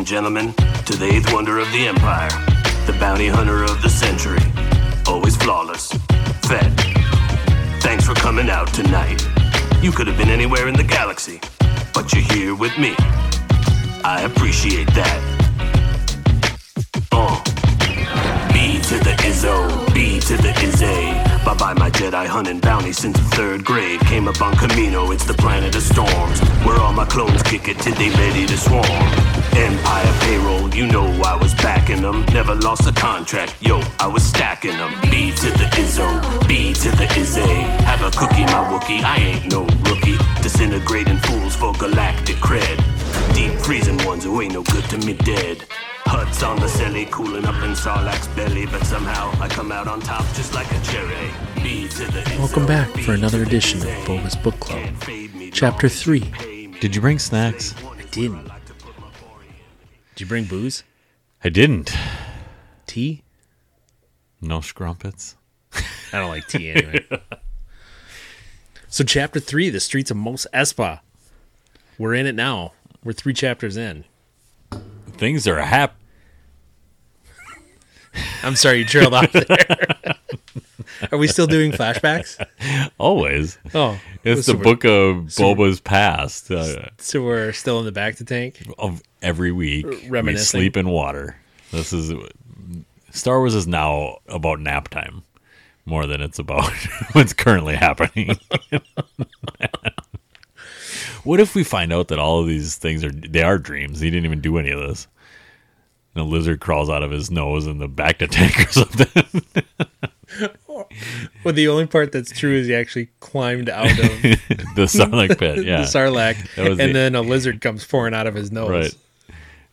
and gentlemen, to the eighth wonder of the empire, the bounty hunter of the century, always flawless, Fett. Thanks for coming out tonight. You could have been anywhere in the galaxy, but you're here with me. I appreciate that. Uh. B to the Izzo, B to the Izzy. Bye bye, my Jedi hunting bounty since third grade. Came up on Kamino, it's the planet of storms. Where all my clones kick it till they ready to swarm. Empire payroll, you know I was backing them. Never lost a contract, yo, I was stacking them. B to the Izzo, B to the Izzy. Have a cookie, my Wookie, I ain't no rookie. Disintegrating fools for galactic cred. Deep freezing ones who ain't no good to me dead. Hutts on the celly, cooling up in Sarlacc's belly, but somehow I come out on top just like a cherry. B to the Izzo, Welcome back for another edition of Izzy. Boba's Book Club. Can't fade me, Chapter 3. Did you bring snacks? I didn't. Did you bring booze? I didn't. Tea? No scrumpets. I don't like tea anyway. so, chapter three, the streets of Mos Espa. We're in it now. We're three chapters in. Things are hap. I'm sorry, you trailed off there. Are we still doing flashbacks? Always. Oh, It's so the book of Boba's past. Uh, So we're still in the bacta tank. of every week, we Reminiscing. sleep in water. This is Star Wars is now about nap time more than it's about what's currently happening. what if we find out that all of these things are they are dreams? He didn't even do any of this. And a lizard crawls out of his nose in the bacta tank or something. Well, the only part that's true is he actually climbed out of the Sarlacc pit, yeah, the Sarlacc, and the- then a lizard comes pouring out of his nose. right.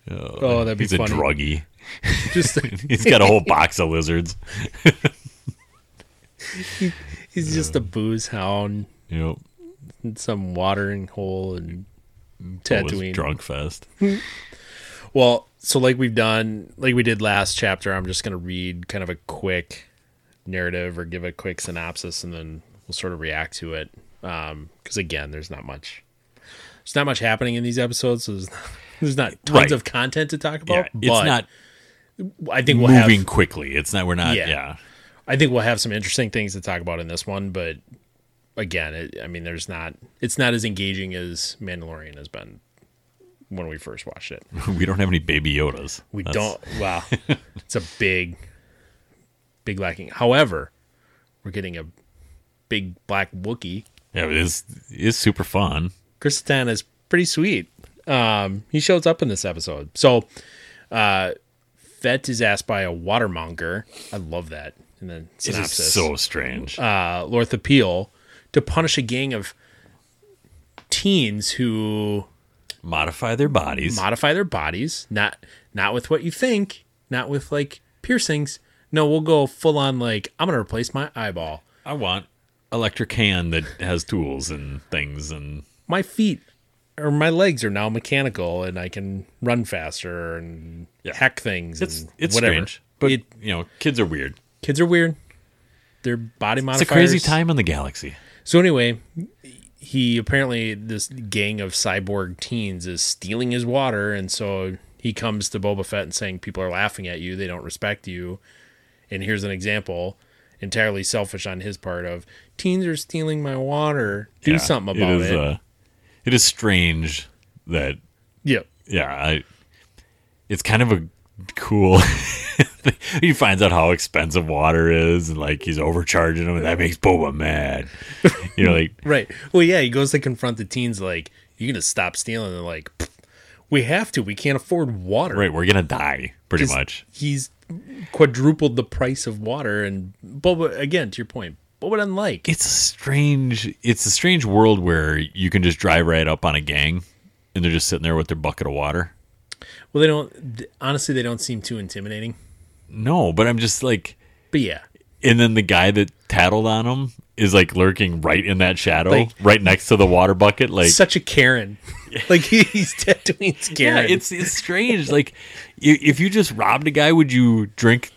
Oh, oh that'd be He's a druggie. Just He's got a whole box of lizards. he's just a booze hound, Yep. and some watering hole, and Tatooine. drunk fest. Well, so like we've done, like we did last chapter, I'm just going to read kind of a quick narrative or give a quick synopsis and then we'll sort of react to it. Um, cause again, there's not much, there's not much happening in these episodes. So there's not, there's not tons Right. of content to talk Yeah, about, it's not I think we'll moving have, quickly. It's not. We're not. Yeah. Yeah. I think we'll have some interesting things to talk about in this one, but again, it, I mean, there's not, it's not as engaging as Mandalorian has been when we first watched it. we don't have any baby Yodas. We That's- don't. Wow, it's a big, big lacking. However, we're getting a big black Wookie. Yeah, it is. It's super fun. Chris is pretty sweet. Um, he shows up in this episode. So, uh, Fett is asked by a watermonger. I love that. And then It is so strange. uh, Lortha Peel to punish a gang of teens who Modify their bodies. modify their bodies not not with what you think not with like piercings no we'll go full on like i'm gonna replace my eyeball I want electric hand that has tools and things and my feet or my legs are now mechanical and i can run faster and Yeah. hack things it's and it's whatever strange. But It- you know, kids are weird. kids are weird their body modifiers It's a crazy time in the galaxy. So anyway, he apparently this gang of cyborg teens is stealing his water, and so he comes to Boba Fett and saying people are laughing at you, they don't respect you. And here's an example, entirely selfish on his part of teens are stealing my water. Do Yeah, something about it. is, Uh, it is strange that yep. yeah, I, it's kind of a cool. he finds out how expensive water is, and like he's overcharging them and that makes Boba mad. You know, like Right. Well, yeah, he goes to confront the teens like, You're gonna stop stealing?" And they're like, "We have to. We can't afford water." right, we're gonna die pretty much. He's quadrupled the price of water, and Boba again to your point. Boba doesn't like. It's a strange. It's a strange world where you can just drive right up on a gang, and they're just sitting there with their bucket of water. Well, they don't. Honestly, they don't seem too intimidating. No, but I'm just like, But yeah, and then the guy that tattled on him is like lurking right in that shadow, Like- right next to the water bucket. Like, such a Karen. like he, he's Tatooine's yeah, Karen. it's it's strange. like, if you just robbed a guy, would you drink?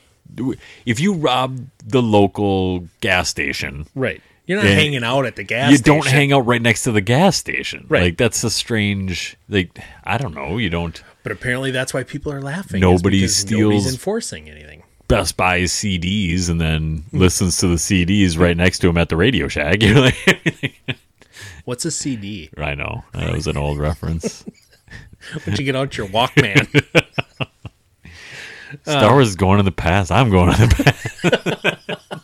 If you robbed the local gas station, right. You're not And hanging out at the gas you station. don't hang out right next to the gas station. Right. Like that's a strange. Like I don't know. You don't. But apparently that's why people are laughing. Nobody because nobody's steals- enforcing anything. Best buys CDs and then Hmm. listens to the CDs right next to him at the Radio Shack. You're like, What's a CD? I know that was an old reference. Once you get out your Walkman, Star Wars is going in the past. I'm going in the past.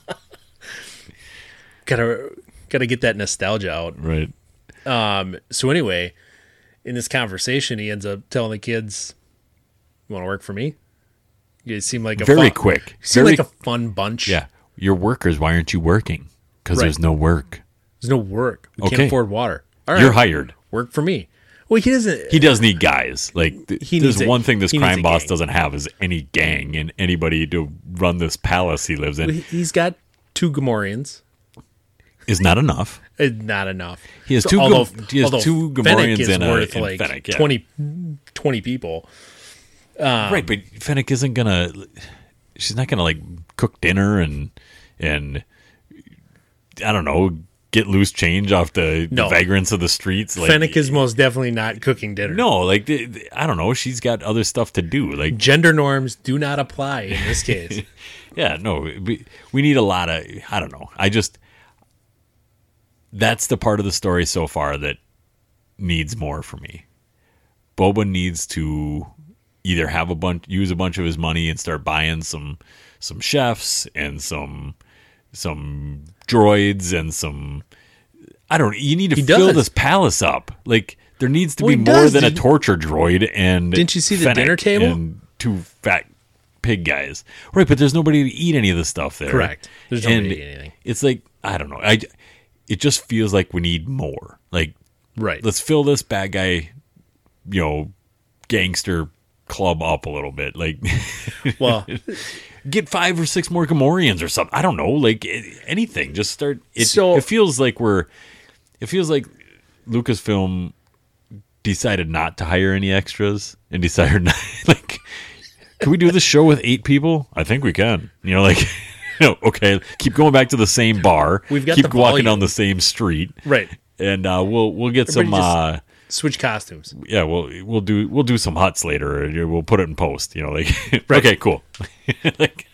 Gotta gotta get that nostalgia out. Right. Um, so anyway, in this conversation, he ends up telling the kids, "You want to work for me? You seem like a Very fun, quick. Seem Very like a fun bunch. Yeah. You're workers. Why aren't you working? Because Right. there's no work. There's no work. We Okay. can't afford water. All right, You're hired. work for me. Well, he doesn't. He does need guys. Like th- He there's needs a- one thing this crime boss gang. doesn't have is any gang and anybody to run this palace he lives in he's got two Gamorreans. Is not enough. Not enough. He has two although, he has two Gamorreans is and a- worth like Fennec, yeah. 20, 20 people. Um, right, but Fennec isn't gonna. She's not gonna like cook dinner and and I don't know get loose change off the, No. the vagrants of the streets. Like, Fennec is most definitely not cooking dinner. no, like I don't know. She's got other stuff to do. Like Gender norms do not apply in this case. Yeah, no, we, we need a lot of. I don't know. I just that's the part of the story so far that needs more for me. Boba needs to either have a bunch, use a bunch of his money and start buying some some chefs and some some droids and some. I don't. You need to He fill does. this palace up. Like there needs to Well, be more than a torture droid and. Didn't you see the dinner table? And two fat pig guys. Right, but there's nobody to eat any of the stuff there. Correct. There's nobody And to eat anything. It's like I don't know. I it just feels like we need more. Like right. let's fill this bad guy, you know, gangster club up a little bit. Like well, get five or six more Gamorreans or something. I don't know. Like anything. Just start. It, So- it feels like we're. It feels like Lucasfilm decided not to hire any extras and decided not like. Can we do this show with eight people? I think we can. You know, like. you know, okay, keep going back to the same bar. We've got keep walking down the same street, right. and uh, we'll we'll get some. Everybody Uh, Switch costumes. yeah, we'll we'll do we'll do some Hutts later. and We'll put it in post. You know, like okay, cool. like,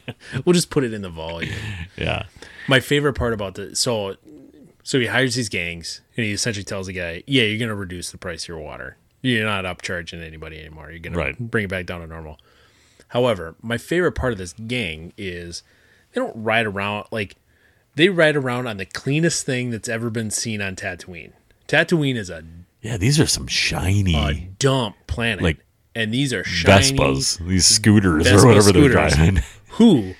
We'll just put it in the volume. yeah, My favorite part about the so so he hires these gangs and he essentially tells the guy, "Yeah, you're gonna reduce the price of your water. You're not upcharging anybody anymore. You're gonna Right. bring it back down to normal." However, my favorite part of this gang is they don't ride around like they ride around on the cleanest thing that's ever been seen on Tatooine. Tatooine is a, yeah. These are some shiny a dump planet, Like and these are shiny Vespas, these scooters Vespa or whatever they're driving. who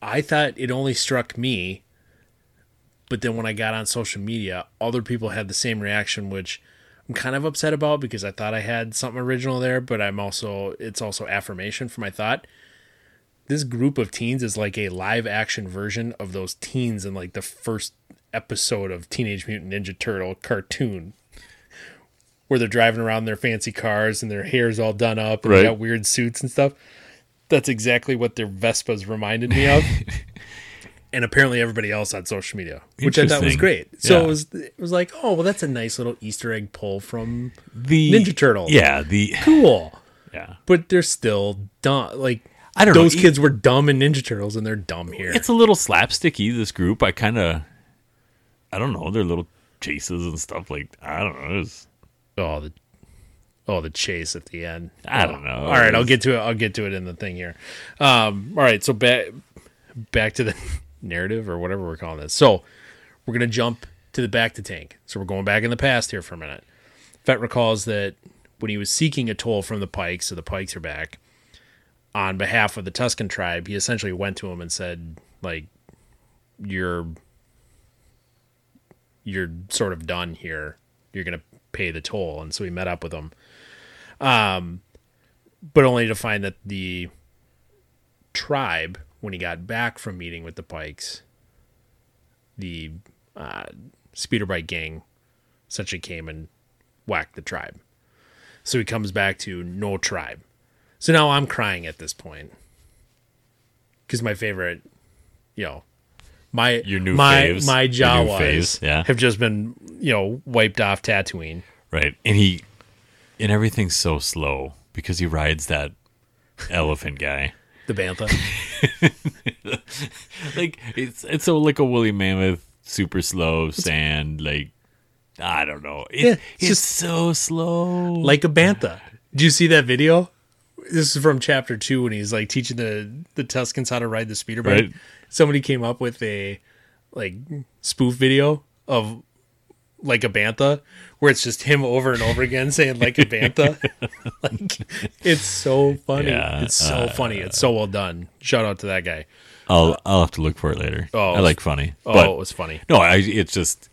I thought it only struck me, but then when I got on social media, other people had the same reaction, which I'm kind of upset about because I thought I had something original there, but I'm also it's also affirmation for my thought. This group of teens is like a live action version of those teens in like the first episode of Teenage Mutant Ninja Turtle cartoon. Where they're driving around in their fancy cars and their hair's all done up and Right. they got weird suits and stuff that's exactly what their Vespas reminded me of. and apparently everybody else on social media, which I thought was great. So Yeah. it was it was like, oh well, that's a nice little Easter egg pull from The Ninja Turtle. Yeah, the cool. yeah. But they're still dumb. Like I don't know. those kids were dumb in Ninja Turtles, and they're dumb here. It's a little slapsticky. This group, I kind of, I don't know. Their little chases and stuff. Like I don't know. Was, oh the oh the chase at the end. I Oh. don't know. All right, I'll get to it. I'll get to it in the thing here. Um, all right, so back back to the narrative or whatever we're calling this. So we're gonna jump to the bacta tank. So we're going back in the past here for a minute. Fett recalls that when he was seeking a toll from the Pikes, so the Pikes are back on behalf of the Tusken tribe. He essentially went to him and said, like, "You're you're sort of done here. You're gonna pay the toll." And so he met up with him Um but only to find that the tribe, when he got back from meeting with the Pikes, the uh, speeder bike gang essentially came and whacked the tribe. So he comes back to no tribe. So now I'm crying at this point because my favorite, you know, My Your new my faves, my Jawas faves, yeah. have just been you know wiped off Tatooine. Right. And he and everything's so slow because he rides that elephant guy. The bantha. Like it's it's a like a woolly mammoth, super slow sand, like I don't know. It, Yeah, it's it's just- so slow. like a bantha. Do you see that video? This is from chapter two when he's like teaching the the Tuskens how to ride the speeder bike. Right. Somebody came up with a like spoof video of like a bantha where it's just him over and over again saying like a bantha. like it's so funny. Yeah, it's so uh, funny. It's so well done. Shout out to that guy. I'll I'll have to look for it later. Oh, I like funny. Oh, but it was funny. no, I it's just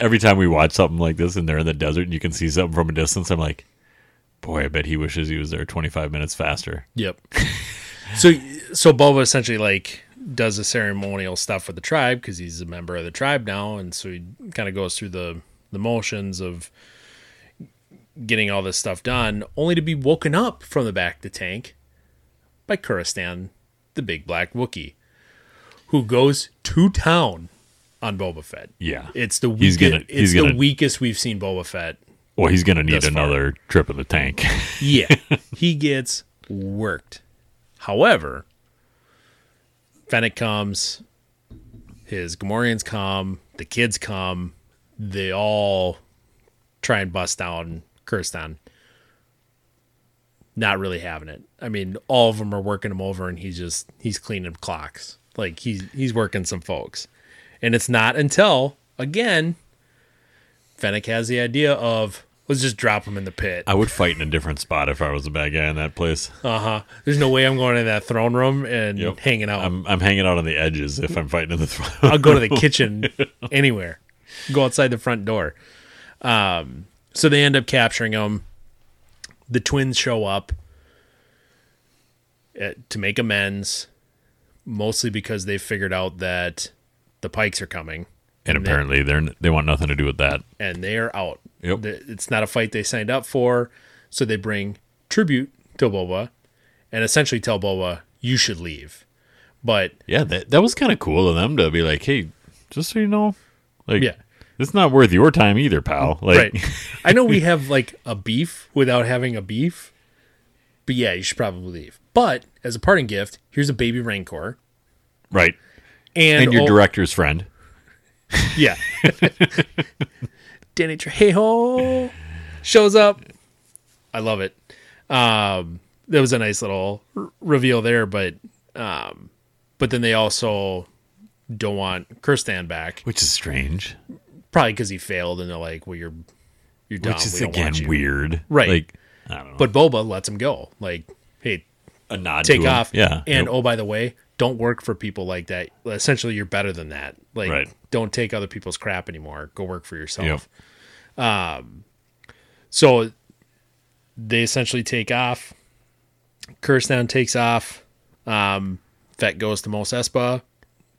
every time we watch something like this and they're in the desert and you can see something from a distance, I'm like, boy, I bet he wishes he was there 25 minutes faster. Yep. so so Boba essentially like does the ceremonial stuff with the tribe because he's a member of the tribe now, and so he kind of goes through the the motions of getting all this stuff done, only to be woken up from the back of the tank by Krrsantan, the big black Wookie, who goes to town on Boba Fett. Yeah. It's the He's weakest, gonna- it's he's the gonna- weakest we've seen Boba Fett Well, he's gonna need Thus far. another trip in the tank. Yeah, he gets worked. However, Fennec comes, his Gamorreans come, the kids come, they all try and bust down Krrsantan. Not really having it. I mean, all of them are working him over, and he's just he's cleaning clocks. Like he's he's working some folks, and it's not until again, Fennec has the idea of let's just drop him in the pit. I would fight in a different spot if I was a bad guy in that place. Uh huh. There's no way I'm going in that throne room and Yep. hanging out. I'm I'm hanging out on the edges if I'm fighting in the throne. I'll go to the kitchen anywhere. Go outside the front door. Um, so they end up capturing him. The twins show up uh, to make amends, mostly because they figured out that the Pikes are coming and apparently they're they want nothing to do with that. and they are out. Yep. It's not a fight they signed up for, so they bring tribute to Boba and essentially tell Boba, you should leave. But Yeah, that that was kind of cool of them to be like, hey, just so you know, like, Yeah. it's not worth your time either, pal. Like, right. I know we have like a beef without having a beef, but yeah, you should probably leave. But as a parting gift, here's a baby Rancor right. and, And your oh, director's friend. Yeah, Danny Trejo shows up. I love it. Um, there was a nice little r- reveal there, but um, but then they also don't want Krrsantan back, Which is strange. probably because he failed, and they're like, "Well, you're you're dumb. Which is we again weird. Right. Like, I don't know. But Boba lets him go. Like, hey, a nod take to him. off. Yeah. And Yep. oh, by the way, don't work for people like that. Essentially, you're better than that. Like, Right. Don't take other people's crap anymore. Go work for yourself. Um, so they essentially take off. Krrsantan takes off. Um, Fett goes to Mos Espa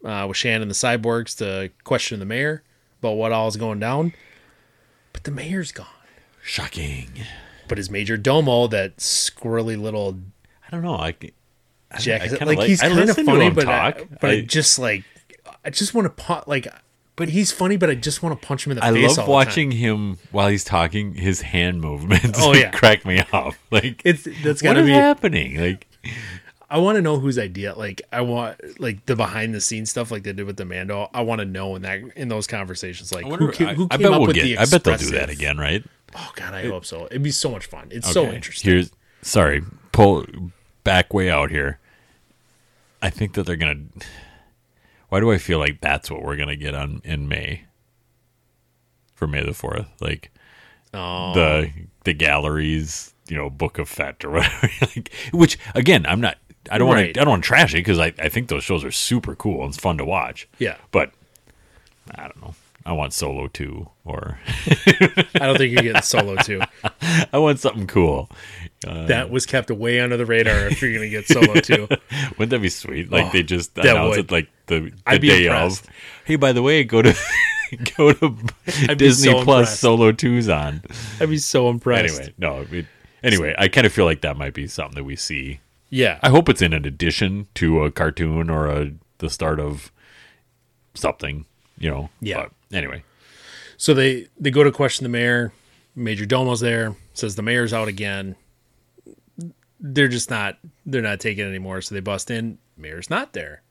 uh, with Shand and the cyborgs to question the mayor about what all is going down. But the mayor's gone. Shocking. But his major domo, that squirrely little I don't know. I, I, Jack. I kinda like, he's I kind of funny, him but I, talk. but I, I, just like I just want to punch like. But he's funny, but I just want to punch him in the I face. I love watching him while he's talking. His hand movements. Oh, yeah. crack me up. Like It's that's what gotta is be. happening? Like I want to know whose idea. Like I want like the behind the scenes stuff, like they did with the Mando. I want to know in that in those conversations, like I, wonder, who, ca- who I, I came bet up we'll with get. the. I bet they'll do that again, right? Oh God, I hope so. It'd be so much fun. It's so interesting. Here's sorry, pull back way out here. I think that they're gonna. Why do I feel like that's what we're gonna get on in May? For May the fourth, like Oh, the the galleries, you know, Book of Fett or whatever. like, which again, I'm not. I don't want Right. to. I don't want to trash it because I, I think those shows are super cool and it's fun to watch. yeah. But I don't know. I want Solo two, or I don't think you get solo 2. I want something cool. Uh, that was kept way under the radar. If you're gonna get solo 2. Wouldn't that be sweet? Like Oh, they just that announce would. it like the, the I'd be day impressed. of. Hey, by the way, go to go to Disney so Plus impressed. Solo 2's on. I'd be so impressed. Anyway, no. It, anyway, I kind of feel like that might be something that we see. yeah, I hope it's in an addition to a cartoon or a the start of something, you know. Yeah. But anyway, So they they go to question the mayor. Major Domo's there. Says the mayor's out again. They're just not. They're not taking it anymore. So they bust in. Mayor's not there.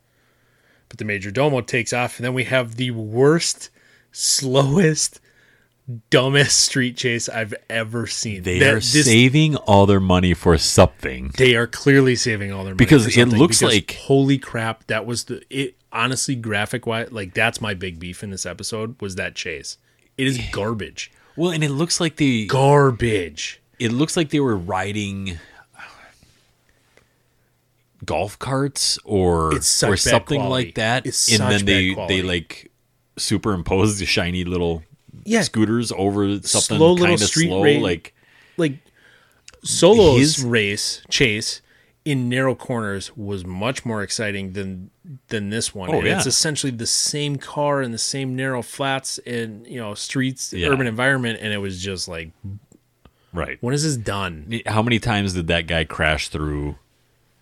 But the Major Domo takes off, and then we have the worst, slowest, dumbest street chase I've ever seen. they That- are this- saving all their money for something. They are clearly saving all their money Because for it looks because like- holy crap. That was the it. Honestly, graphic wise, like that's my big beef in this episode was that chase. It is garbage. Well, and it looks like the Garbage. it looks like they were riding golf carts or or something quality. like that It's and then they quality. they like superimpose the shiny little Yeah. scooters over something kind of slow like Like Solo's His- race chase in narrow corners was much more exciting than than this one. Oh, yeah. It's essentially the same car and the same narrow flats and you know streets, Yeah. urban environment, and it was just like, right when is this done? how many times did that guy crash through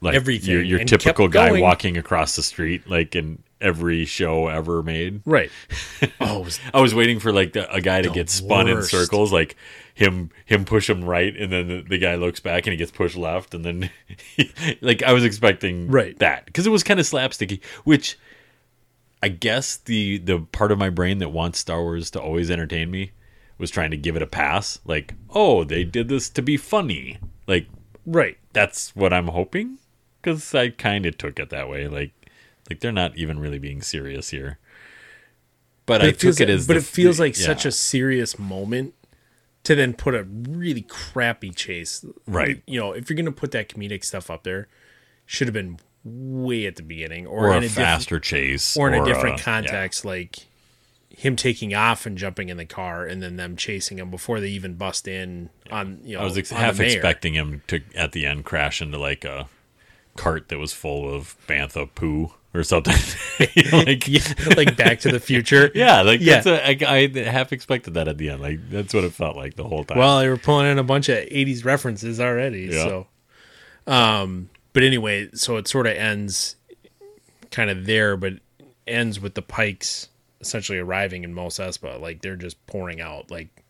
like Everything, your, your typical guy going. walking across the street like in every show ever made Right. oh, was I was waiting for like the, a guy to get spun in circles, like him him push him right, and then the, the guy looks back and he gets pushed left, and then like I was expecting Right. that because it was kind of slapsticky, which I guess the the part of my brain that wants Star Wars to always entertain me was trying to give it a pass, like oh they did this to be funny, like right. that's what I'm hoping because I kind of took it that way, like like they're not even really being serious here. But, I it feels, took it as but the- it feels like yeah. such a serious moment to then put a really crappy chase. Right. You know, if you're gonna put that comedic stuff up there, should have been way at the beginning or or, in a a different faster chase, or in a uh, different yeah. context, like him taking off and jumping in the car and then them chasing him before they even bust in on you know I was ex- half expecting him to at the end crash into like a cart that was full of bantha poo or something. Like yeah, like Back to the Future. yeah, like Yeah. that's a, I, I half expected that at the end. Like that's what it felt like the whole time. Well, they were pulling in a bunch of '80s references already. Yeah. So, um, but anyway, so it sort of ends kind of there, but ends with the Pikes essentially arriving in Mos Espa. Like they're just pouring out. Like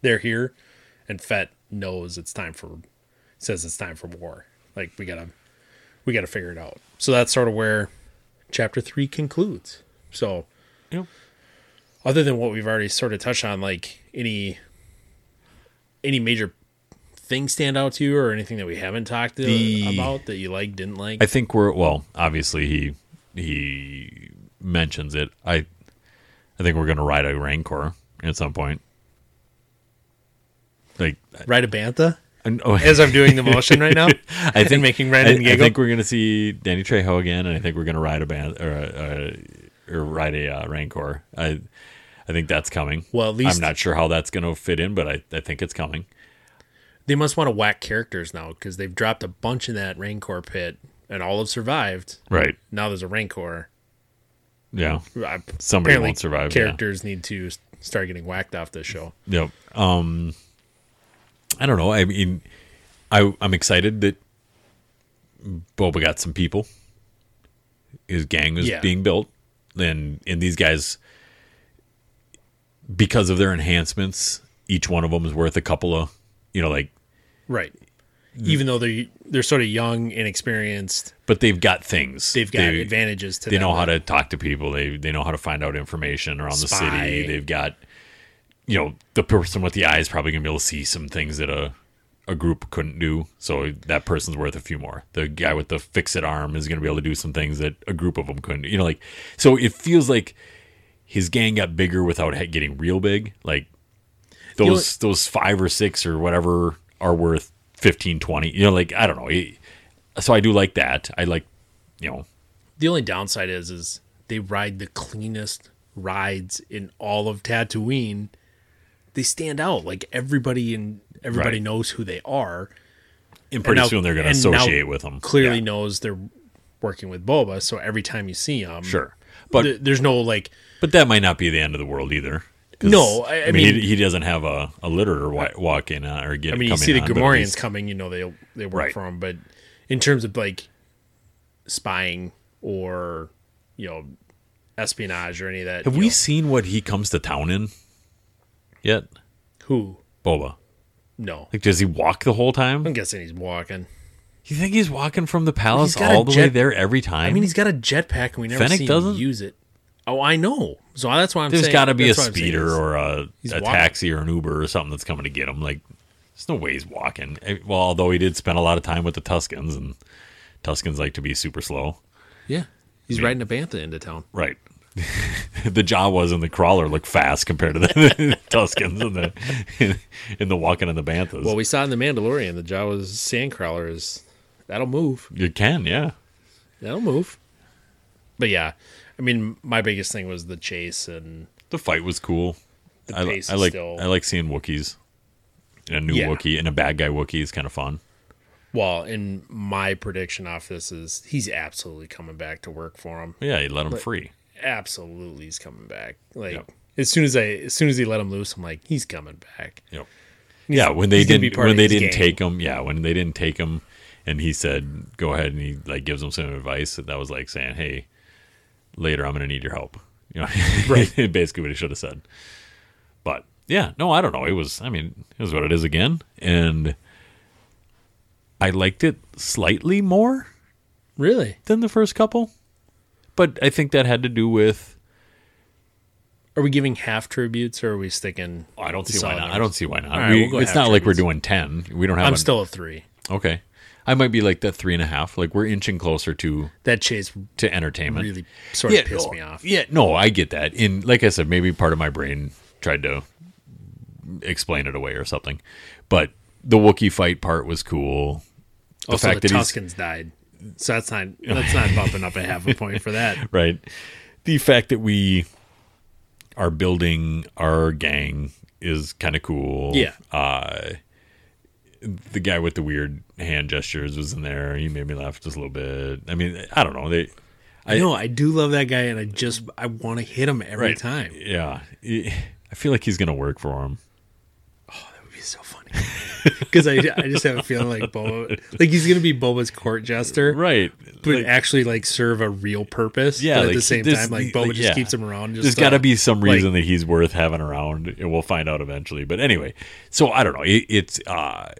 they're here, and Fett knows it's time for says it's time for war. Like we gotta we gotta figure it out. So that's sort of where chapter three concludes. So Yep. other than what we've already sort of touched on, like any any major thing stand out to you or anything that we haven't talked The- about that you like, didn't like? I think we're well. Obviously, he he mentions it. I I think we're gonna ride a Rancor at some point. Like Ride a Bantha and- oh, as I'm doing the motion right now. I think making Brandon I, I giggle? think we're gonna see Danny Trejo again, and I think we're gonna ride a band or uh, or ride a uh, Rancor. I I think that's coming. Well, at least- I'm not sure how that's gonna fit in, but I, I think it's coming. They must want to whack characters now because they've dropped a bunch in that Rancor pit and all have survived. Right. Now there's a Rancor. Yeah. I- Somebody won't survive. yeah. Characters need to start getting whacked off this show. Yep. Um, I don't know. I mean, I I'm excited that Boba got some people. His gang was Yeah. being built, and and these guys, because of their enhancements, each one of them is worth a couple of, you know, like. Right. Even though they're they're sort of young, and inexperienced, But they've got things. they've got They- advantages to They them know how to talk to people. They they know how to find out information around the city. They've got, you know, the person with the eye is probably gonna be able to see some things that a a group couldn't do. So that person's worth a few more. The guy with the fix it arm is gonna be able to do some things that a group of them couldn't. You know, like so it feels like his gang got bigger without getting real big. Like those those five or six or whatever are worth 15 20 you know like i don't know so i do like that i like you know The only downside is is they ride the cleanest rides in all of Tatooine. They stand out like everybody and everybody Right. knows who they are. and pretty now- soon they're going to and associate with them Clearly Yeah, knows they're working with Boba, so every time you see them, sure but there's no like but that might not be the end of the world either. No, I- I mean, mean- he, he doesn't have a, a litter wa- walk in on or get I mean, you see the on, but at Gamorreans coming, you know they they work Right. for him. But in terms of like spying or you know espionage or any of that. Have we know. seen what he comes to town in yet? who? Boba. No, Like, does he walk the whole time? I'm guessing he's walking. You think he's walking from the palace got a all the way jet- there every time? I mean, he's got a jetpack, and we never Fennec see doesn't? him use it. Oh, I know. So that's why I'm There's saying. got to be a that's why I'm saying speeder he's- or a, he's a walking. taxi or an Uber or something that's coming to get him. Like, there's no way he's walking. Eh, Well, although he did spend a lot of time with the Tuskens, and Tuskens like to be super slow. Yeah, he's riding a bantha into town. Right. the Jawas and the crawler look fast compared to the Tuskens and the in the walking and the banthas. Well, we saw in the Mandalorian the Jawa's sandcrawler is that'll move. you can, yeah. That'll move. But yeah, I mean, my biggest thing was the chase and The fight was cool. I, I like still. I like seeing Wookiees. And a new Yeah. Wookiee and a bad guy Wookiee is kind of fun. well, and my prediction off this is he's absolutely coming back to work for him. Yeah, he let him free. Absolutely, he's coming back. Like Yep. as soon as I, as soon as he let him loose, I'm like, he's coming back. Yep. Yeah, when they he's gonna didn't when they didn't gang. take him, yeah, when they didn't take him, and he said, "Go ahead," and he like gives him some advice. That was like saying, "Hey, later I'm going to need your help." You know, Right. basically what he should have said. But yeah, no, I don't know. It was, I mean, it was what it is again, and I liked it slightly more Really? than the first couple, but I think that had to do with Are we giving half tributes or are we sticking? Oh, I don't see why solid not. I don't see why not. All right, We- we'll go it's half not like we're doing ten. We don't have. I'm a- still a three. okay. I might be like that three and a half. Like we're inching closer to That chase to entertainment. really sort of pissed no, me off. Yeah, no, I get that. In like I said, maybe part of my brain tried to explain it away or something. But the Wookiee fight part was cool. The also, fact the that he's Tuskens died, so that's not that's not bumping up a half a point for that. right. The fact that we are building our gang is kind of cool. Yeah. Uh, the guy with the weird hand gestures was in there. He made me laugh just a little bit. I mean, I don't know. They, I know I do love that guy, and I just I want to hit him every time. Yeah. I feel like he's gonna work for him. Oh, that would be so funny because I, I just have a feeling like Boba, like he's gonna be Boba's court jester, Right. But Like- actually, like serve a real purpose. Yeah, but at like, the same there's- time, like Boba like, just yeah. keeps him around. Just There's got to be some reason that he's worth having around, and we'll find out eventually. But anyway, so I don't know. It, it's uh,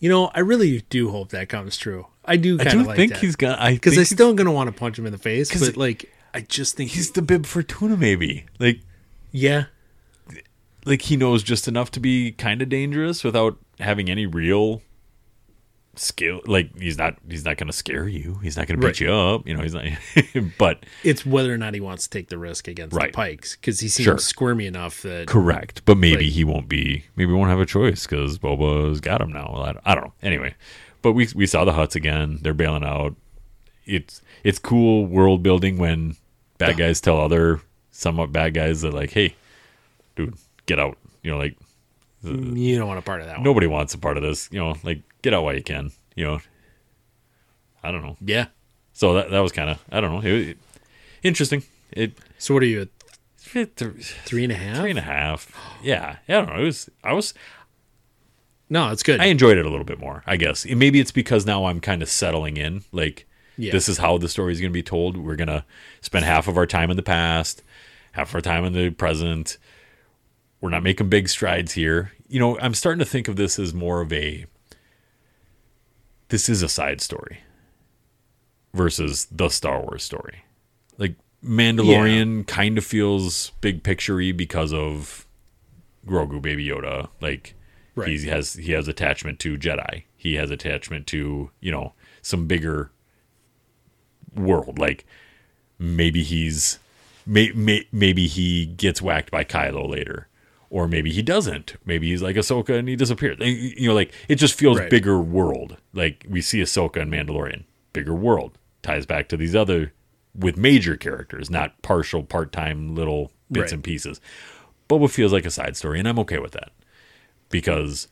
You know, I really do hope that comes true. I do I do of like think that. he's gonna. I because I still gonna want to punch him in the face, but like I just think he's the Bib Fortuna. Maybe like yeah, like he knows just enough to be kind of dangerous without having any real skill. Like he's not he's not gonna scare you. He's not gonna beat Right. you up. You know he's not. but it's whether or not he wants to take the risk against Right. the Pikes because he seems Sure. squirmy enough that Correct, but maybe Like- he won't be. Maybe he won't have a choice because Boba's got him now. I, don't- I don't know. Anyway, but we we saw the Hutts again. They're bailing out. It's it's cool world building when bad guys tell other somewhat bad guys that like, hey, dude, get out. You know, like Uh, you don't want a part of that one. nobody wants a part of this. You know, like get out while you can. You know, I don't know. Yeah. So that that was kind of I don't know. It, it- interesting. It, So what are you three and a half? three and a half. Yeah, I don't know. It was I was No, it's good. I enjoyed it a little bit more, I guess. And Maybe it's because now I'm kind of settling in. Like, Yeah. this is how the story is going to be told. We're going to spend half of our time in the past, half of our time in the present. We're not making big strides here. You know, I'm starting to think of this as more of a this is a side story versus the Star Wars story. Like Mandalorian kind of feels big picturey because of Grogu Baby Yoda. Like Right. he has he has attachment to Jedi. He has attachment to, you know, some bigger world. Like maybe he's may, may, maybe he gets whacked by Kylo later. Or maybe he doesn't. Maybe he's like Ahsoka and he disappears. You know, like it just feels Right. bigger world. Like we see Ahsoka and Mandalorian, bigger world ties back to these other with major characters, not partial, part time little bits Right. and pieces. Boba feels like a side story, and I'm okay with that because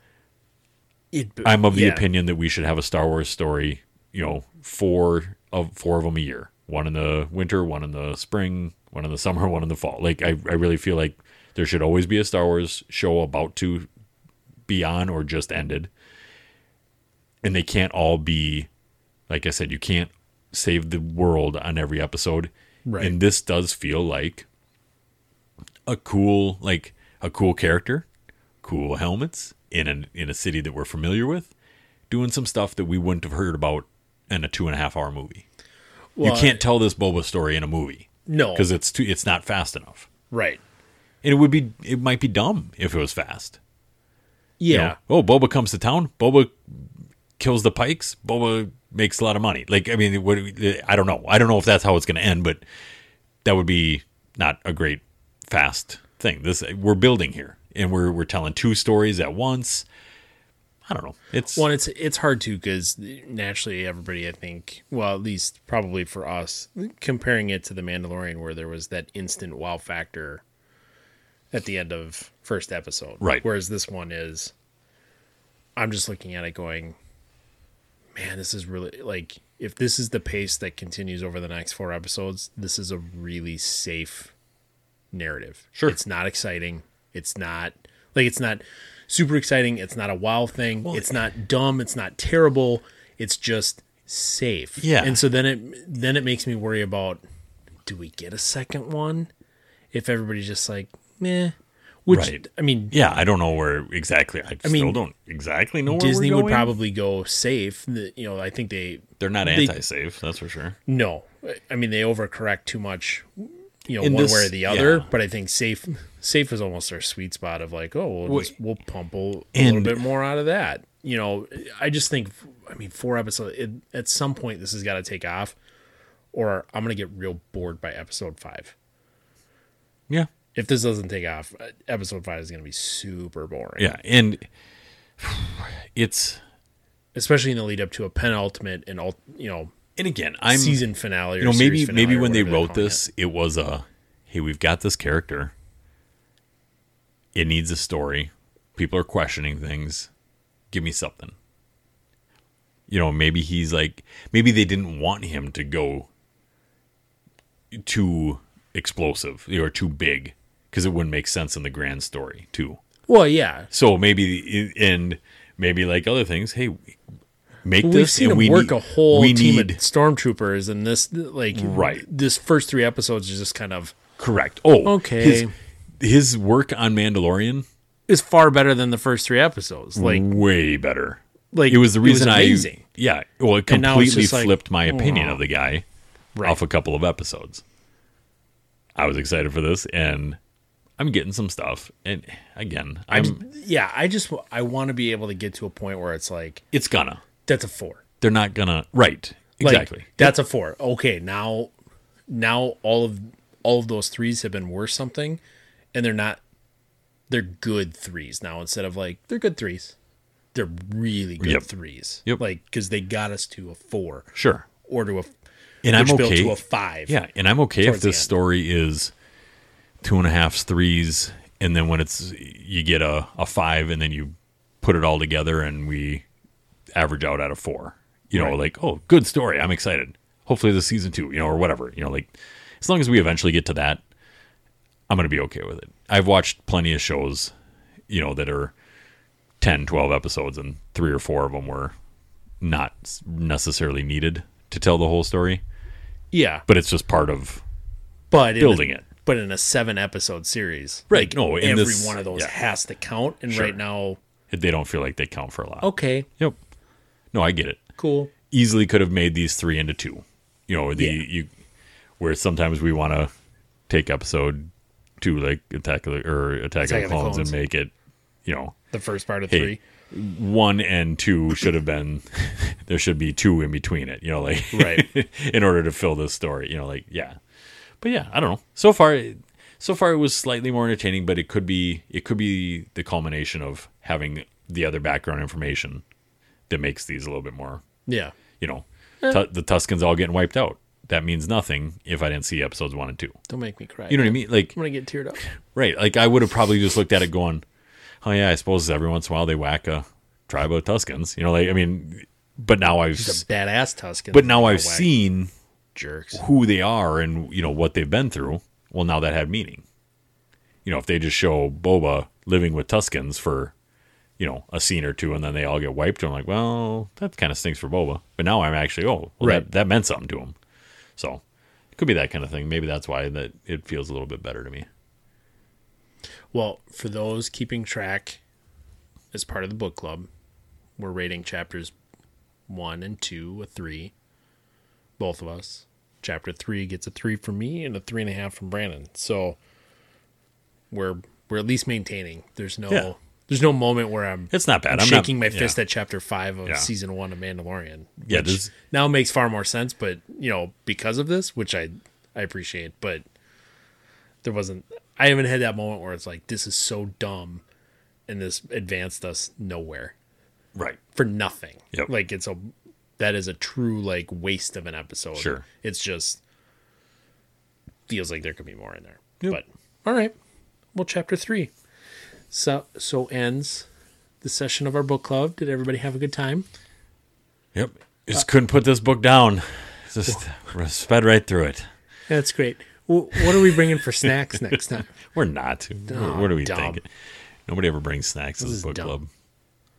It- I'm of the yeah. opinion that we should have a Star Wars story. You know, four of four of them a year. One in the winter, one in the spring, one in the summer, one in the fall. Like I, I really feel like there should always be a Star Wars show about to be on or just ended, and they can't all be. Like I said, you can't save the world on every episode. Right. And this does feel like a cool, like a cool character, cool helmets in a in a city that we're familiar with, doing some stuff that we wouldn't have heard about in a two and a half hour movie. Well, you can't tell this Boba story in a movie No. because it's too it's not fast enough. Right. And it would be it might be dumb if it was fast. Yeah. You know, oh, Boba comes to town. Boba kills the Pikes. Boba makes a lot of money. Like, I mean, what, I don't know. I don't know if that's how it's going to end, but that would be not a great fast thing. This we're building here, and we're we're telling two stories at once. I don't know. It's Well, it's it's hard to because naturally everybody, I think, well, at least probably for us, comparing it to the Mandalorian, where there was that instant wow factor at the end of first episode, Right. Whereas this one is, I'm just looking at it going, man, this is really like if this is the pace that continues over the next four episodes, this is a really safe narrative. Sure. it's not exciting. It's not like it's not super exciting. It's not a wow thing. it's not dumb. It's not terrible. It's just safe. Yeah. And so then it then it makes me worry about do we get a second one if everybody's just like meh. Which Right. I mean, yeah. I don't know where exactly. I, still mean, don't exactly know where Disney would probably go safe. The- You know, I think they They're not they- anti-safe. That's for sure. no. I mean, they overcorrect too much. You know, In one this- way or the other. yeah. But I think safe safe is almost their sweet spot of like, oh, we'll, Well, just, we'll pump a, a little bit more out of that. You know, I just think, I mean, four episodes. It, at some point, this has got to take off, or I'm gonna get real bored by episode five. Yeah. If this doesn't take off, uh, episode five is gonna be super boring. Yeah. And it's especially in the lead up to a penultimate and all you know and again, I'm season finale. Or you know maybe maybe when they wrote this it. was a hey we've got this character it needs a story people are questioning things give me something you know maybe he's like maybe they didn't want him to go too explosive or too big because it wouldn't make sense in the grand story too. Well, yeah, so maybe and maybe like other things hey make this we've seen and we work need, a whole we team need of stormtroopers, and this like Right. This first three episodes is just kind of Correct. Oh, Okay. His, his work on Mandalorian is far better than the first three episodes. Like way better. like It was the reason I amazing. yeah. Well, it And now it's completely just like, flipped my opinion oh. of the guy Right. off a couple of episodes. I was excited for this, and I'm getting some stuff. And again, I I'm yeah, I just I want to be able to get to a point where it's like it's gonna. that's a four. They're not gonna right. Like, Exactly. that's a four. Okay, now now all of all of those threes have been worth something, and they're not. They're good threes now instead of like they're good threes. They're really good Yep. threes. Yep. Like because they got us to a four sure. or to a And I'm okay. to a five. Yeah, and I'm okay if this story is two and a half threes, and then when it's you get a, a five, and then you put it all together, and we average out at a four. You know, Right. like oh, good story. I'm excited. Hopefully, this season two, you know, or whatever. You know, like as long as we eventually get to that, I'm gonna be okay with it. I've watched plenty of shows, you know, that are 10, 12 episodes, and three or four of them were not necessarily needed to tell the whole story, yeah. but it's just part of But building it. But in a seven episode series, Right, Like no, every this- one of those yeah. has to count. And Sure. right now, they don't feel like they count for a lot. okay, Yep. No, I get it. cool. Easily could have made these three into two. You know, the Yeah. you where sometimes we want to take episode two like Attack of the or Attack, Attack of the of the Clones, Clones. and make it, you know, The first part of Hey, three. one and two should have been there should be two in between it. You know, like Right. in order to fill this story. You know, like yeah. But yeah, I don't know. So far, so far it was slightly more entertaining, but it could be it could be the culmination of having the other background information that makes these a little bit more Yeah. you know, eh. Tu- the Tuskens all getting wiped out. That means nothing if I didn't see episodes one and two. Don't make me cry. You know what I mean? Like, I'm gonna get teared up. right? Like I would have probably just looked at it going, "Oh yeah, I suppose every once in a while they whack a tribe of Tuskens." You know, like I mean, but now I've, a badass Tusken. but now I've Whack seen jerks. who they are and you know what they've been through. Well, now that had meaning. You know, if they just show Boba living with Tuskens for, you know, a scene or two and then they all get wiped, I'm like, well, that kind of stinks for Boba. But now I'm actually, oh, well, Right. that, that meant something to him. So Could be that kind of thing. Maybe that's why that it feels a little bit better to me. Well, for those keeping track as part of the book club, we're rating chapters one and two a three. Both of us. Chapter three gets a three from me and a three and a half from Brandon. So we're we're at least maintaining. There's no Yeah. there's no moment where I'm It's not bad. I'm I'm shaking not, my fist yeah. at chapter five of Yeah. season one of Mandalorian. Yeah, which now makes far more sense, but you know, because of this, which I I appreciate, but there wasn't I haven't had that moment where it's like this is so dumb and this advanced us nowhere Right. for nothing. Yep. Like it's a that is a true like waste of an episode. Sure. It's just feels like there could be more in there. Yep. But all right. Well, chapter 3. So so ends the session of our book club. Did everybody have a good time? Yep. Just uh, couldn't put this book down. Just sped right through it. That's great. Well, what are we bringing for snacks next time? We're not. Oh, what do we dumb. think? Nobody ever brings snacks to This this is book dumb. club.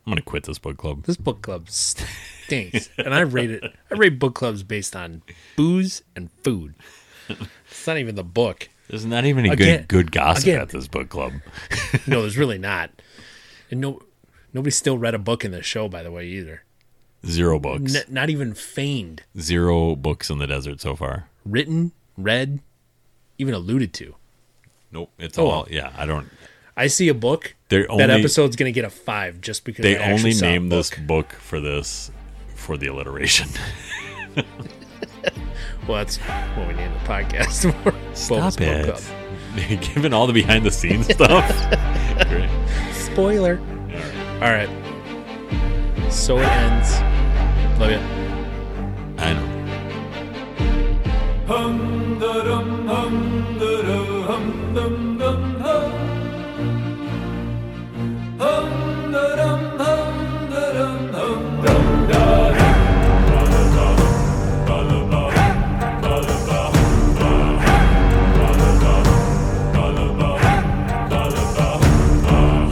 I'm gonna quit this book club. This book club stinks, and I rate it. I rate book clubs based on booze and food. It's not even the book. There's not even any Again- good good gossip again. at this book club. No, there's really not. And no, nobody still read a book in the show, by the way, either. Zero books. N- not even feigned, Zero books in the desert so far. written, read, even alluded to. Nope. It's Oh, all well. yeah. I don't. I see a book. They're that episode's gonna get a five just because They I only named this book. for this for the alliteration. Well, that's what we named the podcast for. Stop it. Given all the behind the scenes stuff. Great. Spoiler. All right. So it ends. Love you.